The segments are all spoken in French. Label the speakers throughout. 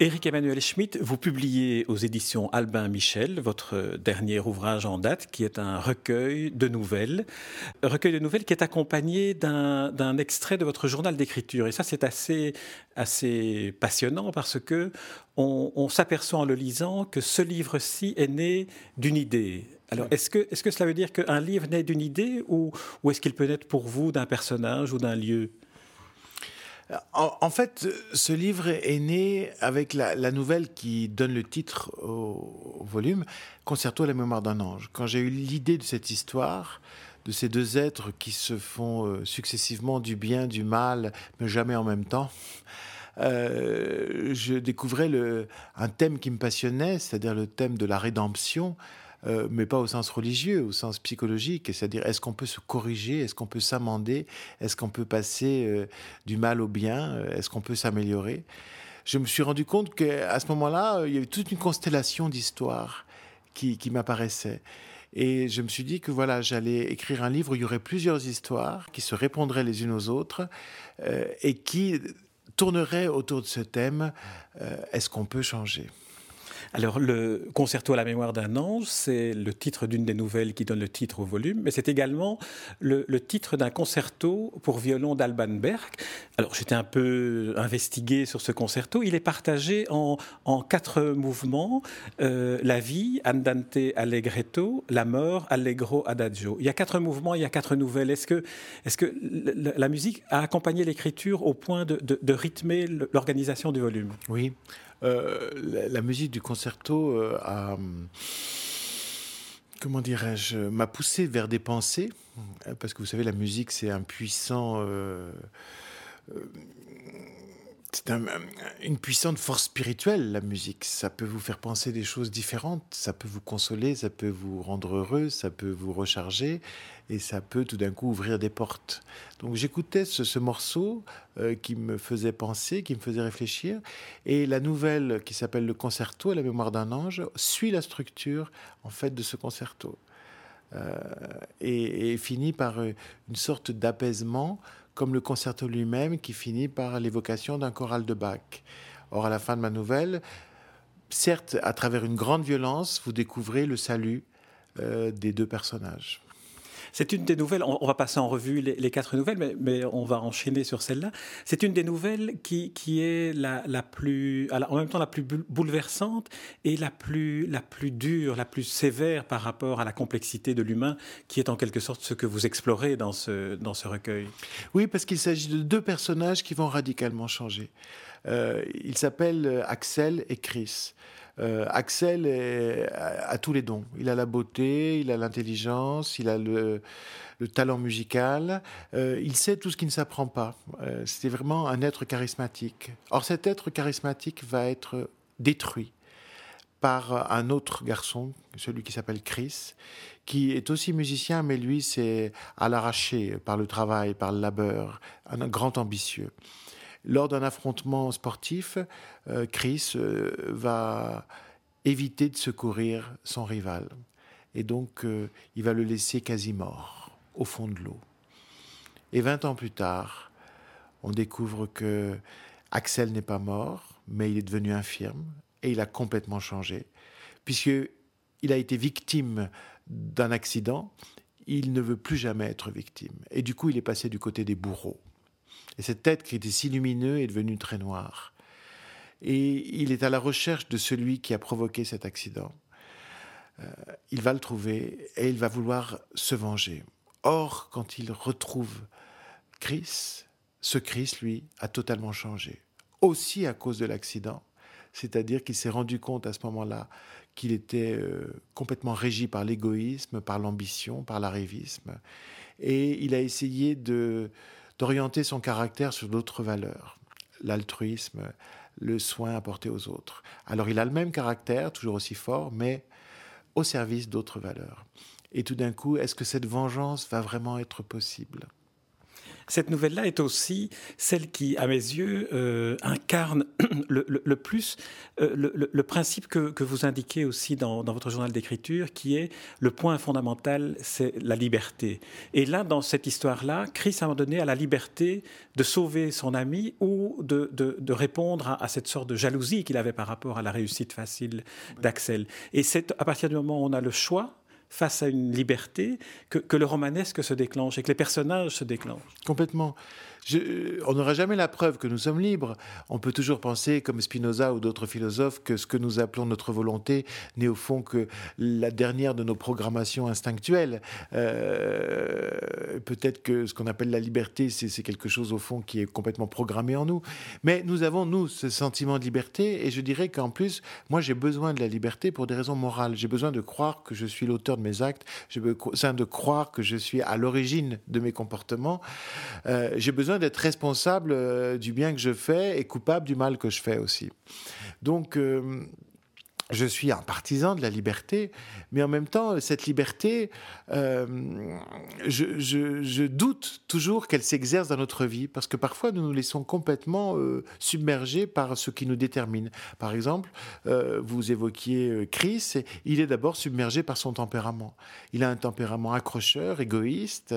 Speaker 1: Éric Emmanuel Schmitt, vous publiez aux éditions Albin Michel votre dernier ouvrage en date, qui est un recueil de nouvelles, un recueil de nouvelles qui est accompagné d'un extrait de votre journal d'écriture. Et ça, c'est assez, assez passionnant parce que on, s'aperçoit en le lisant que ce livre-ci est né d'une idée. Alors, est-ce que, est que cela veut dire qu'un livre naît d'une idée ou, ou est-ce qu'il peut naître pour vous d'un personnage ou d'un lieu?
Speaker 2: En, fait, ce livre est né avec la, nouvelle qui donne le titre au, volume, Concerto à la mémoire d'un ange. Quand j'ai eu l'idée de cette histoire, de ces deux êtres qui se font euh, successivement du bien, du mal, mais jamais en même temps, euh, je découvrais un thème qui me passionnait, c'est-à-dire le thème de la rédemption, euh, mais pas au sens religieux, au sens psychologique, c'est-à-dire est-ce qu'on peut se corriger, est-ce qu'on peut s'amender, est-ce qu'on peut passer euh, du mal au bien, euh, est-ce qu'on peut s'améliorer? Je me suis rendu compte qu'à ce moment-là, il y avait toute une constellation d'histoires qui, qui m'apparaissaient. Et je me suis dit que voilà, j'allais écrire un livre où il y aurait plusieurs histoires qui se répondraient les unes aux autres et qui tourneraient autour de ce thème est-ce qu'on peut changer?
Speaker 1: Alors, le Concerto à la mémoire d'un ange, c'est le titre d'une des nouvelles qui donne le titre au volume, mais c'est également le, titre d'un concerto pour violon d'Alban Berg. Alors, j'étais un peu investigué sur ce concerto. Il est partagé en, quatre mouvements euh, la vie, andante allegretto, la mort, allegro adagio. Il y a quatre mouvements, il y a quatre nouvelles. Est-ce que, est que la musique a accompagné l'écriture au point de, de rythmer l'organisation du volume?
Speaker 2: Oui. Euh, la, musique du concerto euh, a, comment dirais-je, m'a poussé vers des pensées, parce que vous savez, la musique, c'est un puissant euh, c'est une puissante force spirituelle, la musique. Ça peut vous faire penser des choses différentes, ça peut vous consoler, ça peut vous rendre heureux, ça peut vous recharger, et ça peut tout d'un coup ouvrir des portes. Donc j'écoutais ce, morceau euh, qui me faisait penser, qui me faisait réfléchir, et la nouvelle qui s'appelle Le Concerto à la mémoire d'un ange suit la structure en fait de ce concerto. Euh, et, finit par euh, une sorte d'apaisement comme le concerto lui-même qui finit par l'évocation d'un choral de Bach. Or, à la fin de ma nouvelle, certes, à travers une grande violence, vous découvrez le salut des deux personnages.
Speaker 1: C'est une des nouvelles, on, va passer en revue les, quatre nouvelles, mais, on va enchaîner sur celle-là. C'est une des nouvelles qui, qui est la, la, plus, en même temps la plus bouleversante et la plus, la plus dure, la plus sévère par rapport à la complexité de l'humain, qui est en quelque sorte ce que vous explorez dans ce, dans ce recueil.
Speaker 2: Oui, parce qu'il s'agit de deux personnages qui vont radicalement changer. Euh, ils s'appellent Axel et Chris. Euh, Axel a, tous les dons. Il a la beauté, il a l'intelligence, il a le, talent musical. Euh, il sait tout ce qui ne s'apprend pas. Euh, c'est vraiment un être charismatique. Or, cet être charismatique va être détruit par un autre garçon, celui qui s'appelle Chris, qui est aussi musicien, mais lui, c'est à l'arraché par le travail, par le labeur, un grand ambitieux. Lors d'un affrontement sportif, euh, Chris euh, va éviter de secourir son rival. Et donc, euh, il va le laisser quasi mort, au fond de l'eau. Et 20 ans plus tard, on découvre que Axel n'est pas mort, mais il est devenu infirme et il a complètement changé. Puisqu'il a été victime d'un accident, il ne veut plus jamais être victime. Et du coup, il est passé du côté des bourreaux. Et cette tête qui était si lumineuse est devenue très noire. Et il est à la recherche de celui qui a provoqué cet accident. Euh, il va le trouver et il va vouloir se venger. Or, quand il retrouve Chris, ce Chris, lui, a totalement changé. Aussi à cause de l'accident. C'est-à-dire qu'il s'est rendu compte à ce moment-là qu'il était euh, complètement régi par l'égoïsme, par l'ambition, par l'arrivisme. Et il a essayé de, d'orienter son caractère sur d'autres valeurs, l'altruisme, le soin apporté aux autres. Alors il a le même caractère, toujours aussi fort, mais au service d'autres valeurs. Et tout d'un coup, est-ce que cette vengeance va vraiment être possible?
Speaker 1: Cette nouvelle-là est aussi celle qui, à mes yeux, euh, incarne le, plus euh, le, principe que, vous indiquez aussi dans, votre journal d'écriture, qui est le point fondamental, c'est la liberté. Et là, dans cette histoire-là, Chris, à un moment donné, a la liberté de sauver son ami ou de, répondre à, cette sorte de jalousie qu'il avait par rapport à la réussite facile d'Axel. Et c'est à partir du moment où on a le choix, face à une liberté que, le romanesque se déclenche et que les personnages se déclenchent.
Speaker 2: Complètement on n'aura jamais la preuve que nous sommes libres. On peut toujours penser, comme Spinoza ou d'autres philosophes, que ce que nous appelons notre volonté n'est au fond que la dernière de nos programmations instinctuelles. Euh, peut-être que ce qu'on appelle la liberté, c'est quelque chose au fond qui est complètement programmé en nous. Mais nous avons, nous, ce sentiment de liberté, et je dirais qu'en plus, moi j'ai besoin de la liberté pour des raisons morales. J'ai besoin de croire que je suis l'auteur de mes actes, j'ai besoin de croire que je suis à l'origine de mes comportements. Euh, j'ai besoin d'être responsable euh, du bien que je fais et coupable du mal que je fais aussi. Donc, euh, je suis un partisan de la liberté, mais en même temps, cette liberté, euh, je, doute toujours qu'elle s'exerce dans notre vie, parce que parfois nous nous laissons complètement submerger par ce qui nous détermine. Par exemple, vous évoquiez Chris, il est d'abord submergé par son tempérament. Il a un tempérament accrocheur, égoïste,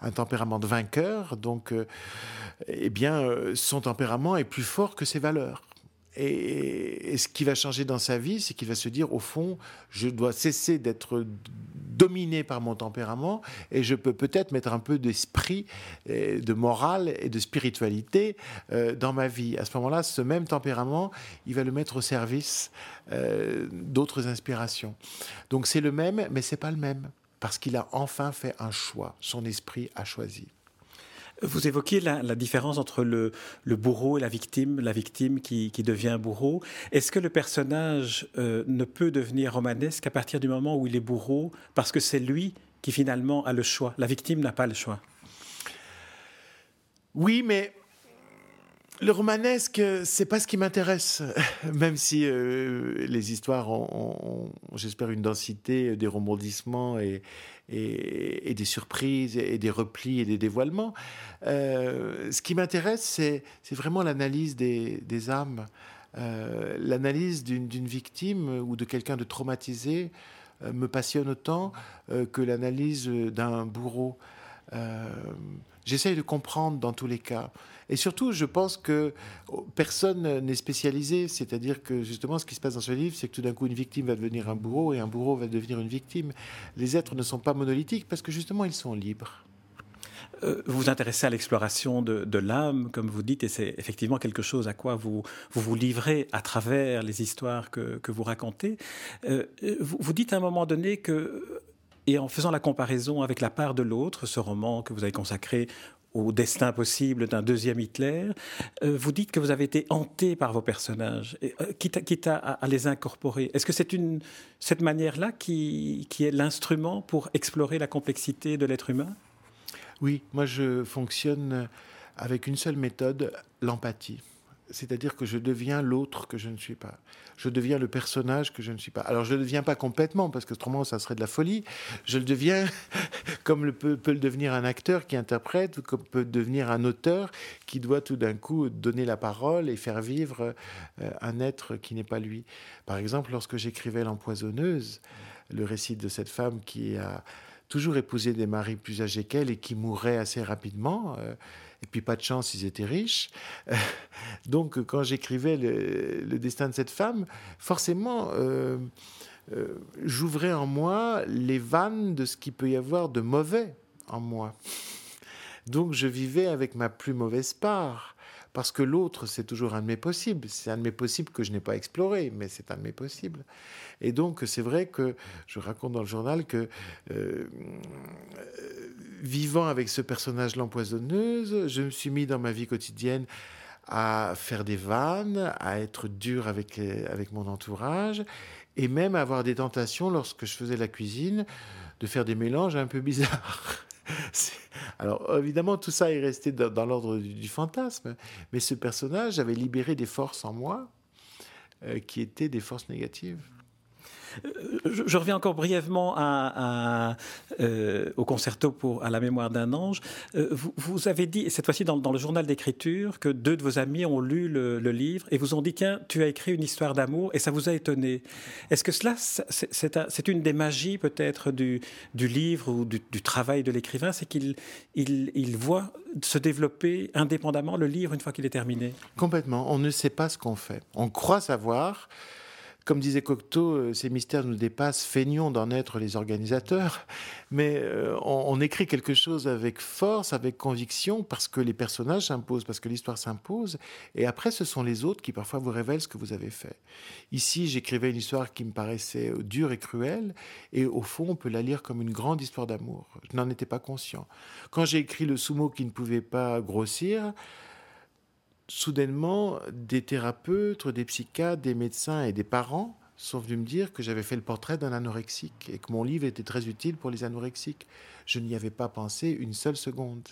Speaker 2: un tempérament de vainqueur, donc eh bien, euh, son tempérament est plus fort que ses valeurs. Et, ce qui va changer dans sa vie, c'est qu'il va se dire, au fond, je dois cesser d'être dominé par mon tempérament et je peux peut-être mettre un peu d'esprit, de morale et de spiritualité euh, dans ma vie. À ce moment-là, ce même tempérament, il va le mettre au service euh, d'autres inspirations. Donc c'est le même, mais c'est pas le même parce qu'il a enfin fait un choix. Son esprit a choisi.
Speaker 1: Vous évoquiez la, différence entre le, bourreau et la victime, la victime qui, devient bourreau. Est-ce que le personnage euh, ne peut devenir romanesque à partir du moment où il est bourreau parce que c'est lui qui finalement a le choix? La victime n'a pas le choix.
Speaker 2: Oui, mais le romanesque, c'est pas ce qui m'intéresse, même si euh, les histoires ont, j'espère, une densité, des rebondissements et, des surprises et des replis et des dévoilements. Euh, ce qui m'intéresse, c'est vraiment l'analyse des, âmes, euh, l'analyse d'une victime ou de quelqu'un de traumatisé me passionne autant que l'analyse d'un bourreau. J'essaye de comprendre dans tous les cas. Et surtout, je pense que personne n'est spécialisé. C'est-à-dire que justement, ce qui se passe dans ce livre, c'est que tout d'un coup, une victime va devenir un bourreau et un bourreau va devenir une victime. Les êtres ne sont pas monolithiques parce que justement, ils sont libres.
Speaker 1: Euh, vous vous intéressez à l'exploration de, l'âme, comme vous dites, et c'est effectivement quelque chose à quoi vous vous, livrez à travers les histoires que, vous racontez. Euh, vous, vous, dites à un moment donné que, et en faisant la comparaison avec La part de l'autre, ce roman que vous avez consacré au destin possible d'un deuxième Hitler, euh, vous dites que vous avez été hanté par vos personnages, euh, quitte, à, les incorporer. Est-ce que c'est cette manière-là qui, qui est l'instrument pour explorer la complexité de l'être humain?
Speaker 2: Oui, moi je fonctionne avec une seule méthode, l'empathie c'est-à-dire que je deviens l'autre que je ne suis pas. Je deviens le personnage que je ne suis pas. Alors je ne deviens pas complètement, parce que autrement ça serait de la folie. Je le deviens comme le peut, le devenir un acteur qui interprète, ou comme peut devenir un auteur qui doit tout d'un coup donner la parole et faire vivre euh, un être qui n'est pas lui. Par exemple, lorsque j'écrivais L'empoisonneuse, le récit de cette femme qui a toujours épousé des maris plus âgés qu'elle et qui mourrait assez rapidement. Euh, et puis pas de chance, ils étaient riches. Donc quand j'écrivais le, destin de cette femme, forcément, euh, euh, j'ouvrais en moi les vannes de ce qu'il peut y avoir de mauvais en moi. Donc je vivais avec ma plus mauvaise part. Parce que l'autre, c'est toujours un de mes possibles. C'est un de mes possibles que je n'ai pas exploré, mais c'est un de mes possibles. Et donc, c'est vrai que je raconte dans le journal que euh, vivant avec ce personnage l'empoisonneuse, je me suis mis dans ma vie quotidienne à faire des vannes, à être dur avec, avec mon entourage, et même à avoir des tentations lorsque je faisais la cuisine, de faire des mélanges un peu bizarres. Alors évidemment, tout ça est resté dans, l'ordre du, fantasme, mais ce personnage avait libéré des forces en moi euh, qui étaient des forces négatives.
Speaker 1: Je, reviens encore brièvement à, au concerto pour à la mémoire d'un ange. Vous, avez dit cette fois-ci dans, le journal d'écriture que deux de vos amis ont lu le, livre et vous ont dit tiens tu as écrit une histoire d'amour et ça vous a étonné. Est-ce que cela c'est une des magies peut-être du, livre ou du, travail de l'écrivain, c'est qu'il il, il voit se développer indépendamment le livre une fois qu'il est terminé?
Speaker 2: Complètement. On ne sait pas ce qu'on fait. On croit savoir. Comme disait Cocteau, euh, ces mystères nous dépassent, feignons d'en être les organisateurs, mais euh, on, écrit quelque chose avec force, avec conviction, parce que les personnages s'imposent, parce que l'histoire s'impose, et après ce sont les autres qui parfois vous révèlent ce que vous avez fait. Ici, j'écrivais une histoire qui me paraissait dure et cruelle, et au fond, on peut la lire comme une grande histoire d'amour. Je n'en étais pas conscient. Quand j'ai écrit le sumo qui ne pouvait pas grossir, soudainement, des thérapeutes, des psychiatres, des médecins et des parents sont venus me dire que j'avais fait le portrait d'un anorexique et que mon livre était très utile pour les anorexiques. Je n'y avais pas pensé une seule seconde.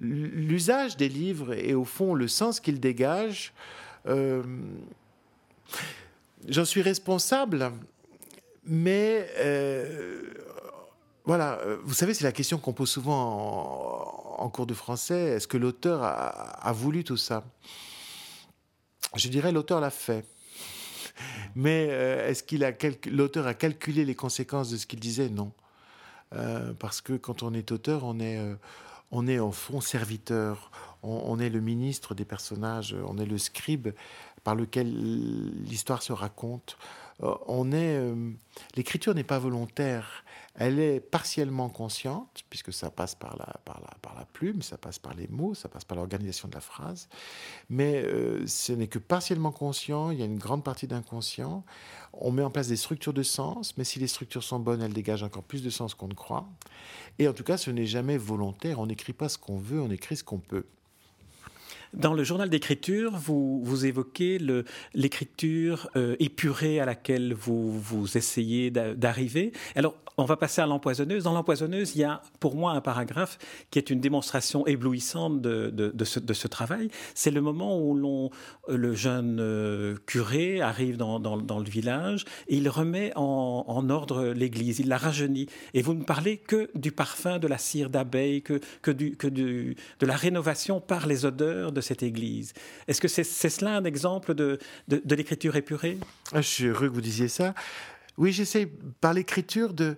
Speaker 2: L'usage des livres et au fond le sens qu'ils dégagent, euh, j'en suis responsable, mais euh, voilà, euh, vous savez, c'est la question qu'on pose souvent en, cours de français. Est-ce que l'auteur a, voulu tout ça? Je dirais l'auteur l'a fait. Mais euh, est-ce qu'il a l'auteur a calculé les conséquences de ce qu'il disait? Non, euh, parce que quand on est auteur, on est on est en fond serviteur. On, est le ministre des personnages. On est le scribe par lequel l'histoire se raconte. On est l'écriture n'est pas volontaire elle est partiellement consciente, puisque ça passe par la, par la, par la plume, ça passe par les mots, ça passe par l'organisation de la phrase, mais euh, ce n'est que partiellement conscient, il y a une grande partie d'inconscient. On met en place des structures de sens, mais si les structures sont bonnes, elles dégagent encore plus de sens qu'on ne croit. Et en tout cas, ce n'est jamais volontaire, on n'écrit pas ce qu'on veut, on écrit ce qu'on peut.
Speaker 1: Dans le journal d'écriture, vous, évoquez l'écriture euh, épurée à laquelle vous, vous essayez d'arriver. Alors, on va passer à l'empoisonneuse. Dans l'empoisonneuse, il y a pour moi un paragraphe qui est une démonstration éblouissante de, ce, travail. C'est le moment où le jeune euh, curé arrive dans, le village et il remet en, ordre l'église, il la rajeunit. Et vous ne parlez que du parfum de la cire d'abeille, que, de la rénovation par les odeurs de cette Église. Est-ce que c'est cela un exemple de, de, l'écriture épurée?
Speaker 2: Ah, Je suis heureux que vous disiez ça. Oui, j'essaie par l'écriture de,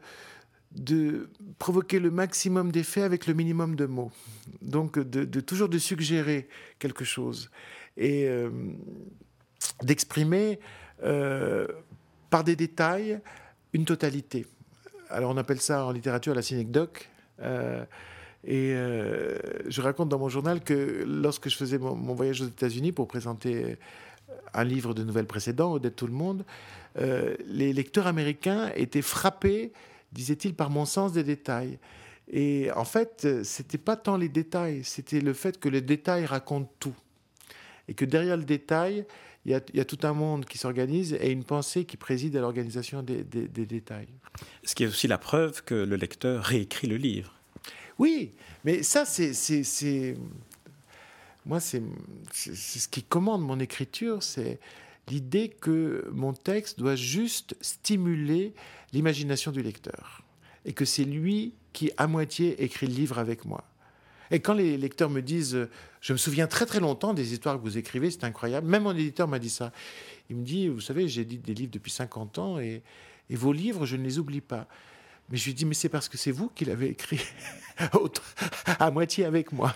Speaker 2: de provoquer le maximum d'effets avec le minimum de mots. Donc de, toujours de suggérer quelque chose et euh, d'exprimer euh, par des détails une totalité. Alors on appelle ça en littérature la synecdoque. Euh, et euh, je raconte dans mon journal que lorsque je faisais mon, voyage aux États-Unis pour présenter un livre de nouvelles précédents, Odette Tout le Monde, euh, les lecteurs américains étaient frappés, disait-il, par mon sens des détails. Et en fait, c'était pas tant les détails, c'était le fait que le détail raconte tout. Et que derrière le détail, il y, a, tout un monde qui s'organise et une pensée qui préside à l'organisation des détails.
Speaker 1: Ce qui est aussi la preuve que le lecteur réécrit le livre.
Speaker 2: Oui, mais ça, c'est. Moi, c'est ce qui commande mon écriture, c'est l'idée que mon texte doit juste stimuler l'imagination du lecteur. Et que c'est lui qui, à moitié, écrit le livre avec moi. Et quand les lecteurs me disent, je me souviens très très longtemps des histoires que vous écrivez, c'est incroyable, même mon éditeur m'a dit ça. Il me dit, vous savez, j'ai dit des livres depuis 50 ans et, et vos livres, je ne les oublie pas. Mais je lui dis, mais c'est parce que c'est vous qui l'avez écrit à moitié avec moi.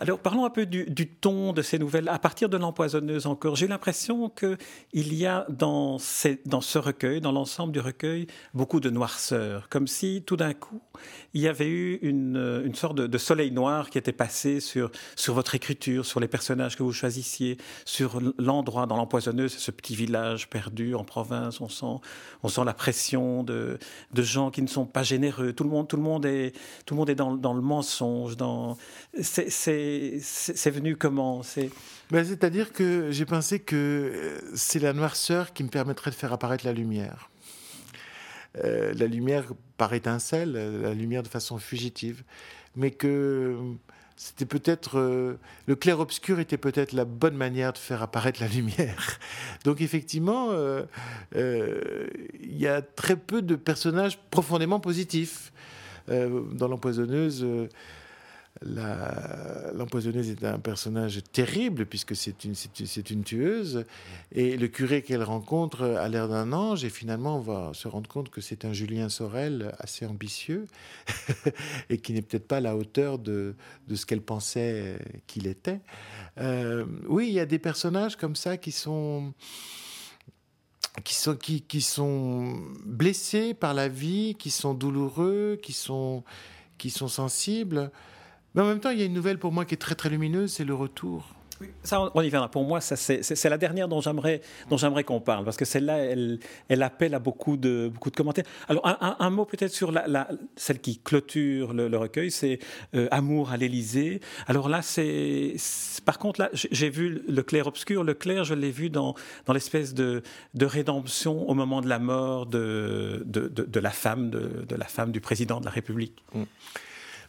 Speaker 1: Alors parlons un peu du, ton de ces nouvelles. À partir de l'empoisonneuse encore, j'ai l'impression qu'il y a dans, ce recueil, dans l'ensemble du recueil, beaucoup de noirceur. Comme si tout d'un coup, il y avait eu une, une sorte de, soleil noir qui était passé sur, votre écriture, sur les personnages que vous choisissiez, sur l'endroit dans l'empoisonneuse, ce petit village perdu en province. On sent, on sent la pression de, gens qui ne sont pas généreux. Tout le monde, tout le monde est, tout le monde est dans, le mensonge. Dans, c'est venu comment?
Speaker 2: Ben, C'est-à-dire que j'ai pensé que euh, c'est la noirceur qui me permettrait de faire apparaître la lumière. Euh, la lumière par étincelle, la lumière de façon fugitive, mais que c'était peut-être euh, le clair-obscur était peut-être la bonne manière de faire apparaître la lumière. Donc effectivement, euh, euh, il y a très peu de personnages profondément positifs dans l'empoisonneuse. L'empoisonneuse est un personnage terrible puisque c'est une, tueuse. Et le curé qu'elle rencontre a l'air d'un ange. Et finalement, on va se rendre compte que c'est un Julien Sorel assez ambitieux et qui n'est peut-être pas à la hauteur de, ce qu'elle pensait qu'il était. Euh, oui, il y a des personnages comme ça qui sont blessés par la vie, qui sont douloureux, qui sont sensibles. Mais en même temps, il y a une nouvelle pour moi qui est très très lumineuse, c'est le retour.
Speaker 1: Oui, ça, on y viendra. Pour moi, c'est la dernière dont j'aimerais qu'on parle, parce que celle-là, elle, elle, appelle à beaucoup de, beaucoup de commentaires. Alors, un, mot peut-être sur la, celle qui clôture le, recueil, c'est euh, Amour à l'Élysée. Alors là, c'est. Par contre, là, j'ai vu le clair-obscur. Le clair, je l'ai vu dans, dans l'espèce de, de, rédemption au moment de la mort de, de, de la, femme, de, la femme du président de la République. Mm.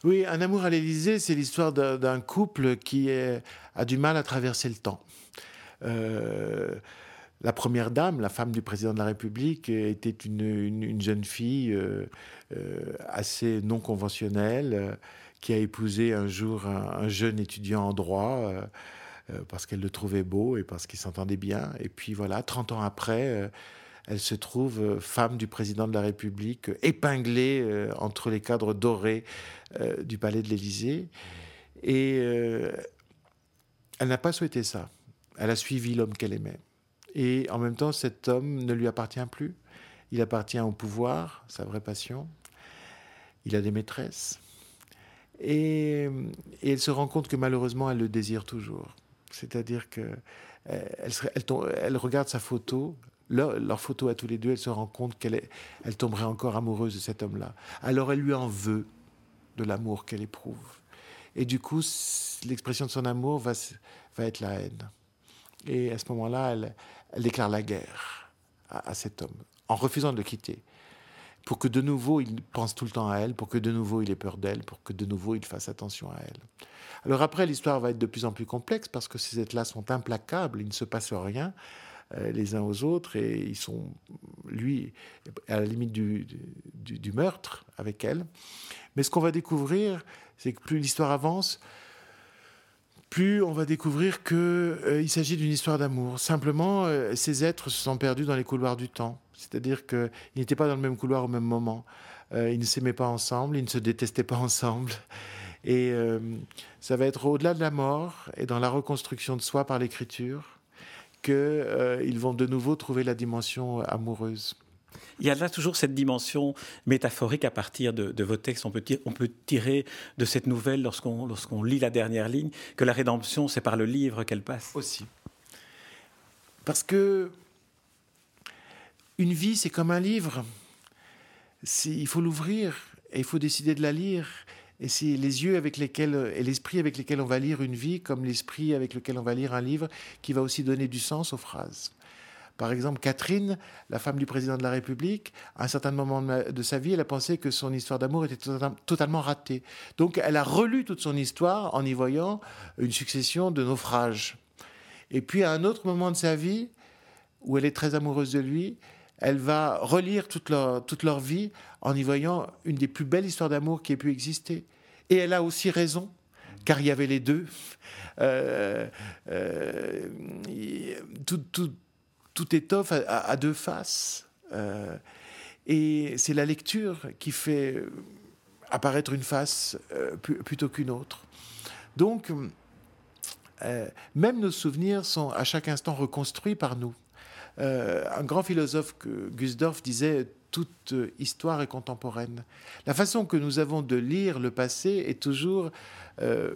Speaker 2: Oui, Un amour à l'Élysée, c'est l'histoire d'un couple qui a du mal à traverser le temps. Euh, la première dame, la femme du président de la République, était une, jeune fille euh, euh, assez non conventionnelle qui a épousé un jour un, jeune étudiant en droit parce qu'elle le trouvait beau et parce qu'ils s'entendaient bien. Et puis voilà, 30 ans après, elle se trouve euh, femme du président de la République, épinglée euh, entre les cadres dorés euh, du palais de l'Élysée. Et elle n'a pas souhaité ça. Elle a suivi l'homme qu'elle aimait. Et en même temps, cet homme ne lui appartient plus. Il appartient au pouvoir, sa vraie passion. Il a des maîtresses. Et, elle se rend compte que malheureusement, elle le désire toujours. C'est-à-dire que elle, elle, regarde sa photo, leur, photo à tous les deux, elle se rend compte qu'elle elle tomberait encore amoureuse de cet homme-là. Alors elle lui en veut de l'amour qu'elle éprouve. Et du coup, l'expression de son amour va, va être la haine. Et à ce moment-là, elle, déclare la guerre à, cet homme, en refusant de le quitter. Pour que de nouveau il pense tout le temps à elle, pour que de nouveau il ait peur d'elle, pour que de nouveau il fasse attention à elle. Alors après, l'histoire va être de plus en plus complexe parce que ces êtres-là sont implacables, il ne se passe rien. Euh, les uns aux autres et ils sont, lui, à la limite du, du, meurtre avec elle. Mais ce qu'on va découvrir, c'est que plus l'histoire avance, plus on va découvrir qu'il euh, s'agit d'une histoire d'amour. Simplement, euh, ces êtres se sont perdus dans les couloirs du temps. C'est-à-dire qu'ils n'étaient pas dans le même couloir au même moment. ils ne s'aimaient pas ensemble, ils ne se détestaient pas ensemble. Et ça va être au-delà de la mort et dans la reconstruction de soi par l'écriture qu'ils euh, vont de nouveau trouver la dimension amoureuse.
Speaker 1: Il y a là toujours cette dimension métaphorique à partir de, vos textes. On peut, on peut, tirer de cette nouvelle, lorsqu'on lorsqu'on lit la dernière ligne, que la rédemption, c'est par le livre qu'elle passe.
Speaker 2: Aussi. Parce que une vie, c'est comme un livre. Il faut l'ouvrir et il faut décider de la lire. Et c'est les yeux avec lesquels, et l'esprit avec lesquels on va lire une vie, comme l'esprit avec lequel on va lire un livre, qui va aussi donner du sens aux phrases. Par exemple, Catherine, la femme du président de la République, à un certain moment de sa vie, elle a pensé que son histoire d'amour était totalement ratée. Donc, elle a relu toute son histoire en y voyant une succession de naufrages. Et puis, à un autre moment de sa vie, où elle est très amoureuse de lui, elle va relire toute leur, toute leur vie en y voyant une des plus belles histoires d'amour qui ait pu exister. Et elle a aussi raison, car il y avait les deux. Euh, euh, tout, tout, tout, étoffe à, deux faces. Euh, et c'est la lecture qui fait apparaître une face plutôt qu'une autre. Donc, même nos souvenirs sont à chaque instant reconstruits par nous. Euh, un grand philosophe, Gusdorf, disait toute histoire est contemporaine. La façon que nous avons de lire le passé est toujours euh,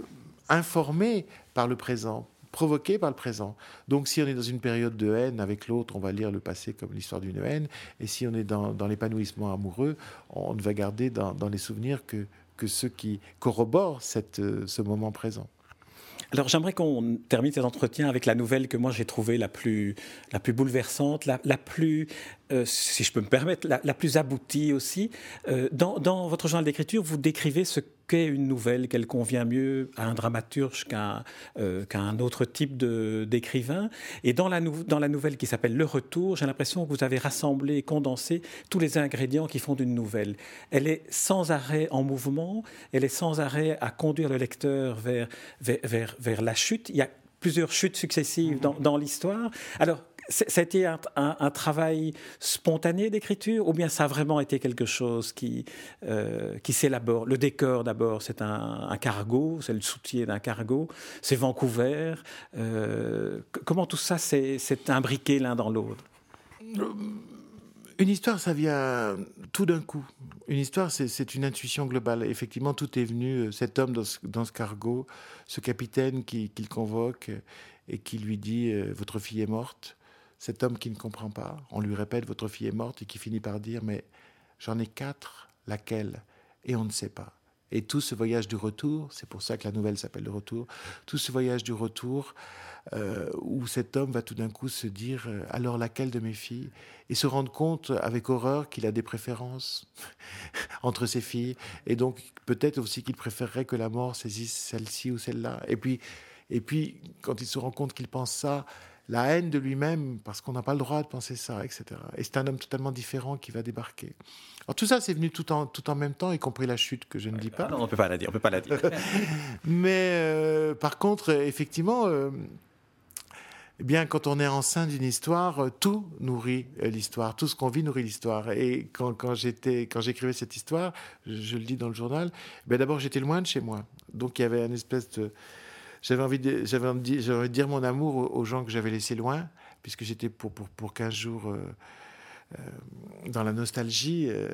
Speaker 2: informée par le présent, provoquée par le présent. Donc si on est dans une période de haine avec l'autre, on va lire le passé comme l'histoire d'une haine. Et si on est dans, l'épanouissement amoureux, on ne va garder dans, les souvenirs que, ceux qui corroborent cette, ce moment présent.
Speaker 1: Alors j'aimerais qu'on termine cet entretien avec la nouvelle que moi j'ai trouvée la plus, la plus bouleversante, la, plus, euh, si je peux me permettre, la, plus aboutie aussi. Euh, dans, dans, votre journal d'écriture, vous décrivez ce qu'est une nouvelle, qu'elle convient mieux à un dramaturge qu'à euh, un autre type d'écrivain. Et dans la, dans la nouvelle qui s'appelle Le Retour, j'ai l'impression que vous avez rassemblé et condensé tous les ingrédients qui font d'une nouvelle. Elle est sans arrêt en mouvement, elle est sans arrêt à conduire le lecteur vers, vers, vers, la chute. Il y a plusieurs chutes successives dans, dans l'histoire. Alors, ça a été un, travail spontané d'écriture ou bien ça a vraiment été quelque chose qui, euh, qui s'élabore? Le décor d'abord, c'est un, cargo, c'est le soutien d'un cargo, c'est Vancouver. Euh, comment tout ça s'est imbriqué l'un dans l'autre?
Speaker 2: Une histoire, ça vient tout d'un coup. Une histoire, c'est une intuition globale. Effectivement, tout est venu, euh, cet homme dans ce, cargo, ce capitaine qu'il qui convoque et qui lui dit Votre fille est morte cet homme qui ne comprend pas, on lui répète votre fille est morte et qui finit par dire mais j'en ai quatre, laquelle? Et on ne sait pas. Et tout ce voyage du retour, c'est pour ça que la nouvelle s'appelle le retour, tout ce voyage du retour euh, où cet homme va tout d'un coup se dire euh, alors laquelle de mes filles? Et se rendre compte avec horreur qu'il a des préférences entre ses filles et donc peut-être aussi qu'il préférerait que la mort saisisse celle-ci ou celle-là. Et puis, et puis quand il se rend compte qu'il pense ça, la haine de lui-même, parce qu'on n'a pas le droit de penser ça, etc. Et c'est un homme totalement différent qui va débarquer. Alors tout ça, c'est venu tout en, tout en même temps, y compris la chute que je ne dis pas.
Speaker 1: Non, on ne peut pas la dire, on peut pas la dire.
Speaker 2: Mais euh, par contre, effectivement, euh, eh bien, quand on est enceinte d'une histoire, tout nourrit l'histoire, tout ce qu'on vit nourrit l'histoire. Et quand, quand j'étais, quand j'écrivais cette histoire, je, le dis dans le journal, ben d'abord j'étais loin de chez moi, donc il y avait une espèce de j'avais envie, de, j'avais envie de dire mon amour aux gens que j'avais laissés loin, puisque j'étais pour, pour, pour 15 jours euh, euh, dans la nostalgie euh,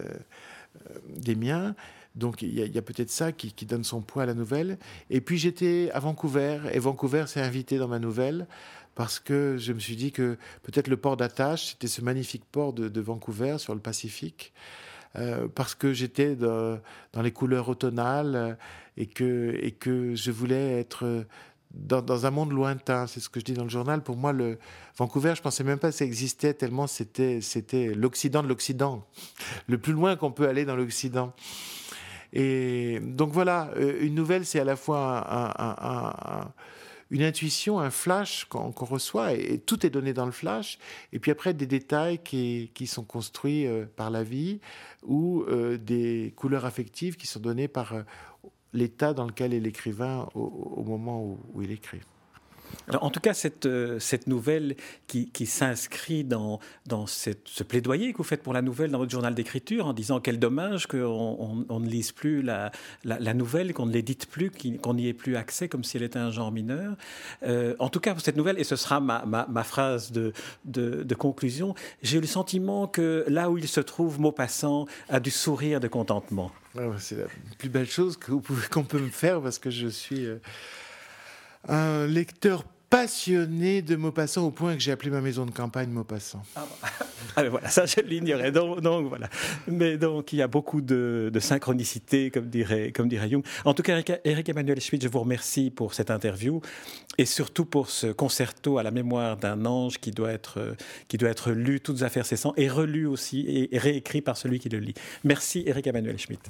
Speaker 2: des miens. Donc il y a, peut-être ça qui, qui, donne son poids à la nouvelle. Et puis j'étais à Vancouver, et Vancouver s'est invité dans ma nouvelle parce que je me suis dit que peut-être le port d'attache, c'était ce magnifique port de, de Vancouver sur le Pacifique. Euh, parce que j'étais dans, les couleurs automnales euh, et que, et que je voulais être dans, un monde lointain. C'est ce que je dis dans le journal. Pour moi, le Vancouver, je pensais même pas que ça existait tellement c'était c'était l'Occident de l'Occident, le plus loin qu'on peut aller dans l'Occident. Et donc voilà, euh, une nouvelle, c'est à la fois un une intuition, un flash qu'on reçoit, et, tout est donné dans le flash, et puis après des détails qui, sont construits euh, par la vie, ou euh, des couleurs affectives qui sont données par euh, l'état dans lequel est l'écrivain au, moment où il écrit
Speaker 1: en tout cas, cette, euh, cette nouvelle qui, s'inscrit dans, dans cette, ce plaidoyer que vous faites pour la nouvelle dans votre journal d'écriture, en disant quel dommage qu'on on, ne lise plus la, la, nouvelle, qu'on ne l'édite plus, qu'on n'y ait plus accès comme si elle était un genre mineur. Euh, en tout cas, cette nouvelle, et ce sera ma, ma, phrase de, de, conclusion, j'ai eu le sentiment que là où il se trouve, Maupassant a du sourire de contentement.
Speaker 2: Ah c'est la plus belle chose qu'on peut me faire parce que je suis... Euh, un lecteur passionné de Maupassant au point que j'ai appelé ma maison de campagne Maupassant.
Speaker 1: Ah, ben voilà, ça je l'ignorais. Donc, voilà. Mais donc il y a beaucoup de, synchronicité, comme dirait, comme dirait Jung. En tout cas, Eric Emmanuel Schmitt, je vous remercie pour cette interview et surtout pour ce concerto à la mémoire d'un ange qui doit être, qui doit être lu, toutes affaires cessant, et relu aussi et réécrit par celui qui le lit. Merci Eric Emmanuel Schmitt.